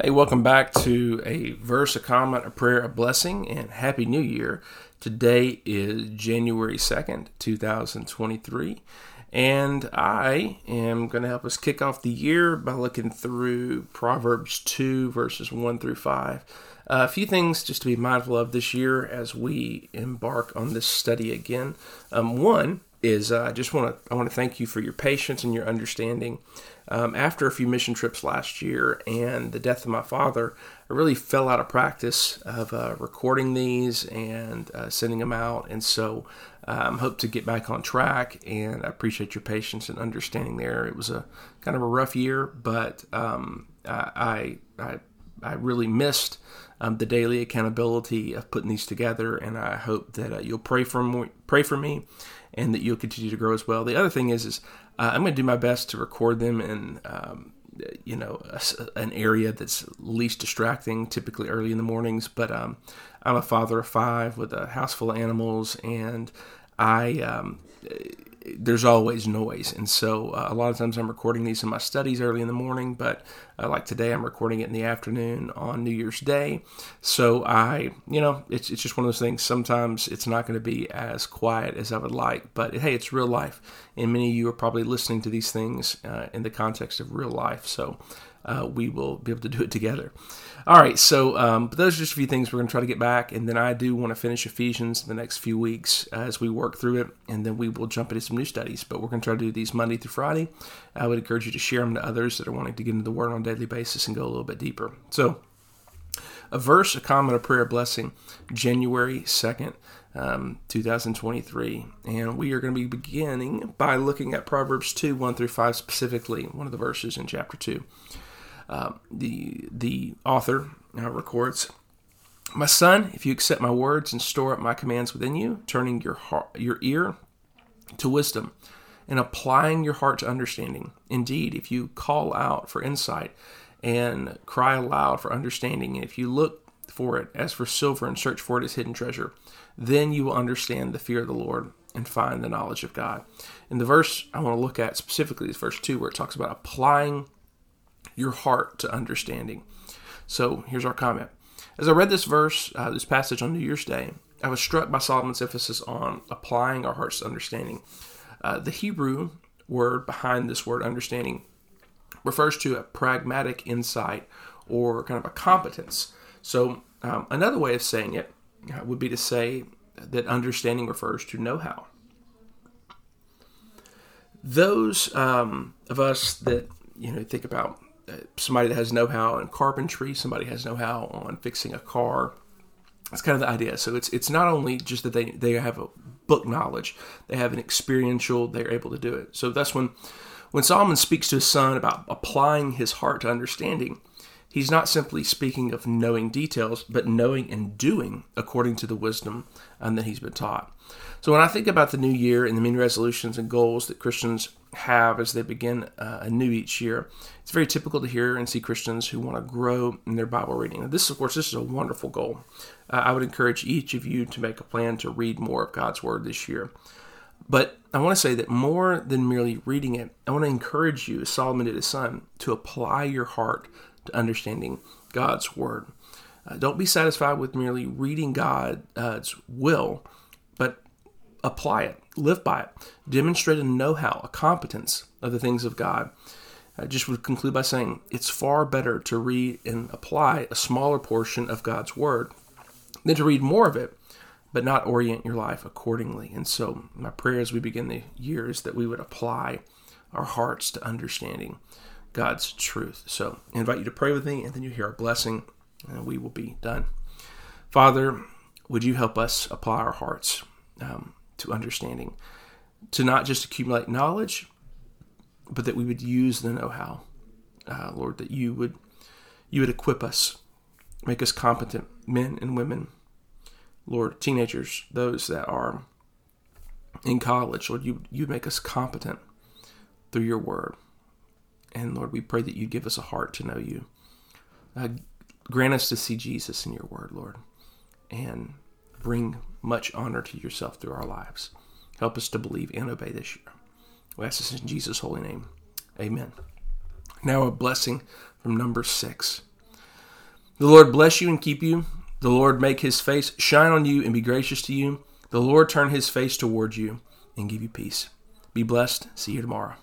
Hey, welcome back to a verse, a comment, a prayer, a blessing, and Happy New Year. Today is January 2nd, 2023, and I am going to help us kick off the year by looking through Proverbs 2, verses 1 through 5. Uh, a few things just to be mindful of this year as we embark on this study again. Um, one is uh, I just want to I want to thank you for your patience and your understanding um, after a few mission trips last year and the death of my father, I really fell out of practice of uh, recording these and uh, sending them out. And so um, hope to get back on track. And I appreciate your patience and understanding there. It was a kind of a rough year, but um, I, I, I really missed um, the daily accountability of putting these together, and I hope that uh, you'll pray for me, pray for me, and that you'll continue to grow as well. The other thing is, is uh, I'm going to do my best to record them in, um, you know, a, an area that's least distracting, typically early in the mornings. But um, I'm a father of five with a house full of animals, and I um, there's always noise. And so uh, a lot of times I'm recording these in my studies early in the morning, but uh, like today I'm recording it in the afternoon on New Year's Day. So I, you know, it's, it's just one of those things. Sometimes it's not going to be as quiet as I would like, but hey, it's real life. And many of you are probably listening to these things uh, in the context of real life. So uh, we will be able to do it together. All right, so um, but those are just a few things we're going to try to get back, and then I do want to finish Ephesians in the next few weeks as we work through it, and then we will jump into some new studies. But we're going to try to do these Monday through Friday. I would encourage you to share them to others that are wanting to get into the Word on a daily basis and go a little bit deeper. So, a verse, a comment, a prayer, a blessing, January second. Um, 2023. And we are going to be beginning by looking at Proverbs 2 1 through 5 specifically, one of the verses in chapter 2. Uh, the the author uh, records, "My son, if you accept my words and store up my commands within you, turning your heart, your ear to wisdom, and applying your heart to understanding. Indeed, if you call out for insight and cry aloud for understanding, and if you look for it as for silver and search for it as hidden treasure, then you will understand the fear of the Lord." And find the knowledge of God. In the verse I want to look at specifically is verse 2, where it talks about applying your heart to understanding. So here's our comment. As I read this verse, uh, this passage on New Year's Day, I was struck by Solomon's emphasis on applying our hearts to understanding. Uh, the Hebrew word behind this word understanding refers to a pragmatic insight or kind of a competence. So, um, another way of saying it uh, would be to say that understanding refers to know how. Those um, of us that you know think about Uh, somebody that has know-how in carpentry, somebody has know-how on fixing a car. That's kind of the idea. So it's it's not only just that they they have a book knowledge, they have an experiential, they're able to do it. So that's when when Solomon speaks to his son about applying his heart to understanding, he's not simply speaking of knowing details, but knowing and doing according to the wisdom um, that he's been taught. So when I think about the new year and the many resolutions and goals that Christians have as they begin uh, anew each year. It's very typical to hear and see Christians who want to grow in their Bible reading. this, of course, this is a wonderful goal. Uh, I would encourage each of you to make a plan to read more of God's Word this year. But I want to say that more than merely reading it, I want to encourage you, as Solomon did his son, to apply your heart to understanding God's Word. Uh, don't be satisfied with merely reading God's will, but apply it live by it, demonstrate a know how, a competence of the things of God. I just would conclude by saying it's far better to read and apply a smaller portion of God's Word than to read more of it, but not orient your life accordingly. And so, my prayer as we begin the year is that we would apply our hearts to understanding God's truth. So, I invite you to pray with me, and then you hear our blessing, and we will be done. Father, would you help us apply our hearts? Um, to understanding, to not just accumulate knowledge, but that we would use the know-how, uh, Lord. That you would you would equip us, make us competent men and women, Lord. Teenagers, those that are in college, Lord, you you'd make us competent through your word. And Lord, we pray that you give us a heart to know you. Uh, grant us to see Jesus in your word, Lord, and bring much honor to yourself through our lives. Help us to believe and obey this year. We ask this in Jesus' holy name. Amen. Now, a blessing from Numbers six. The Lord bless you and keep you. The Lord make his face shine on you and be gracious to you. The Lord turn his face toward you and give you peace. Be blessed. See you tomorrow.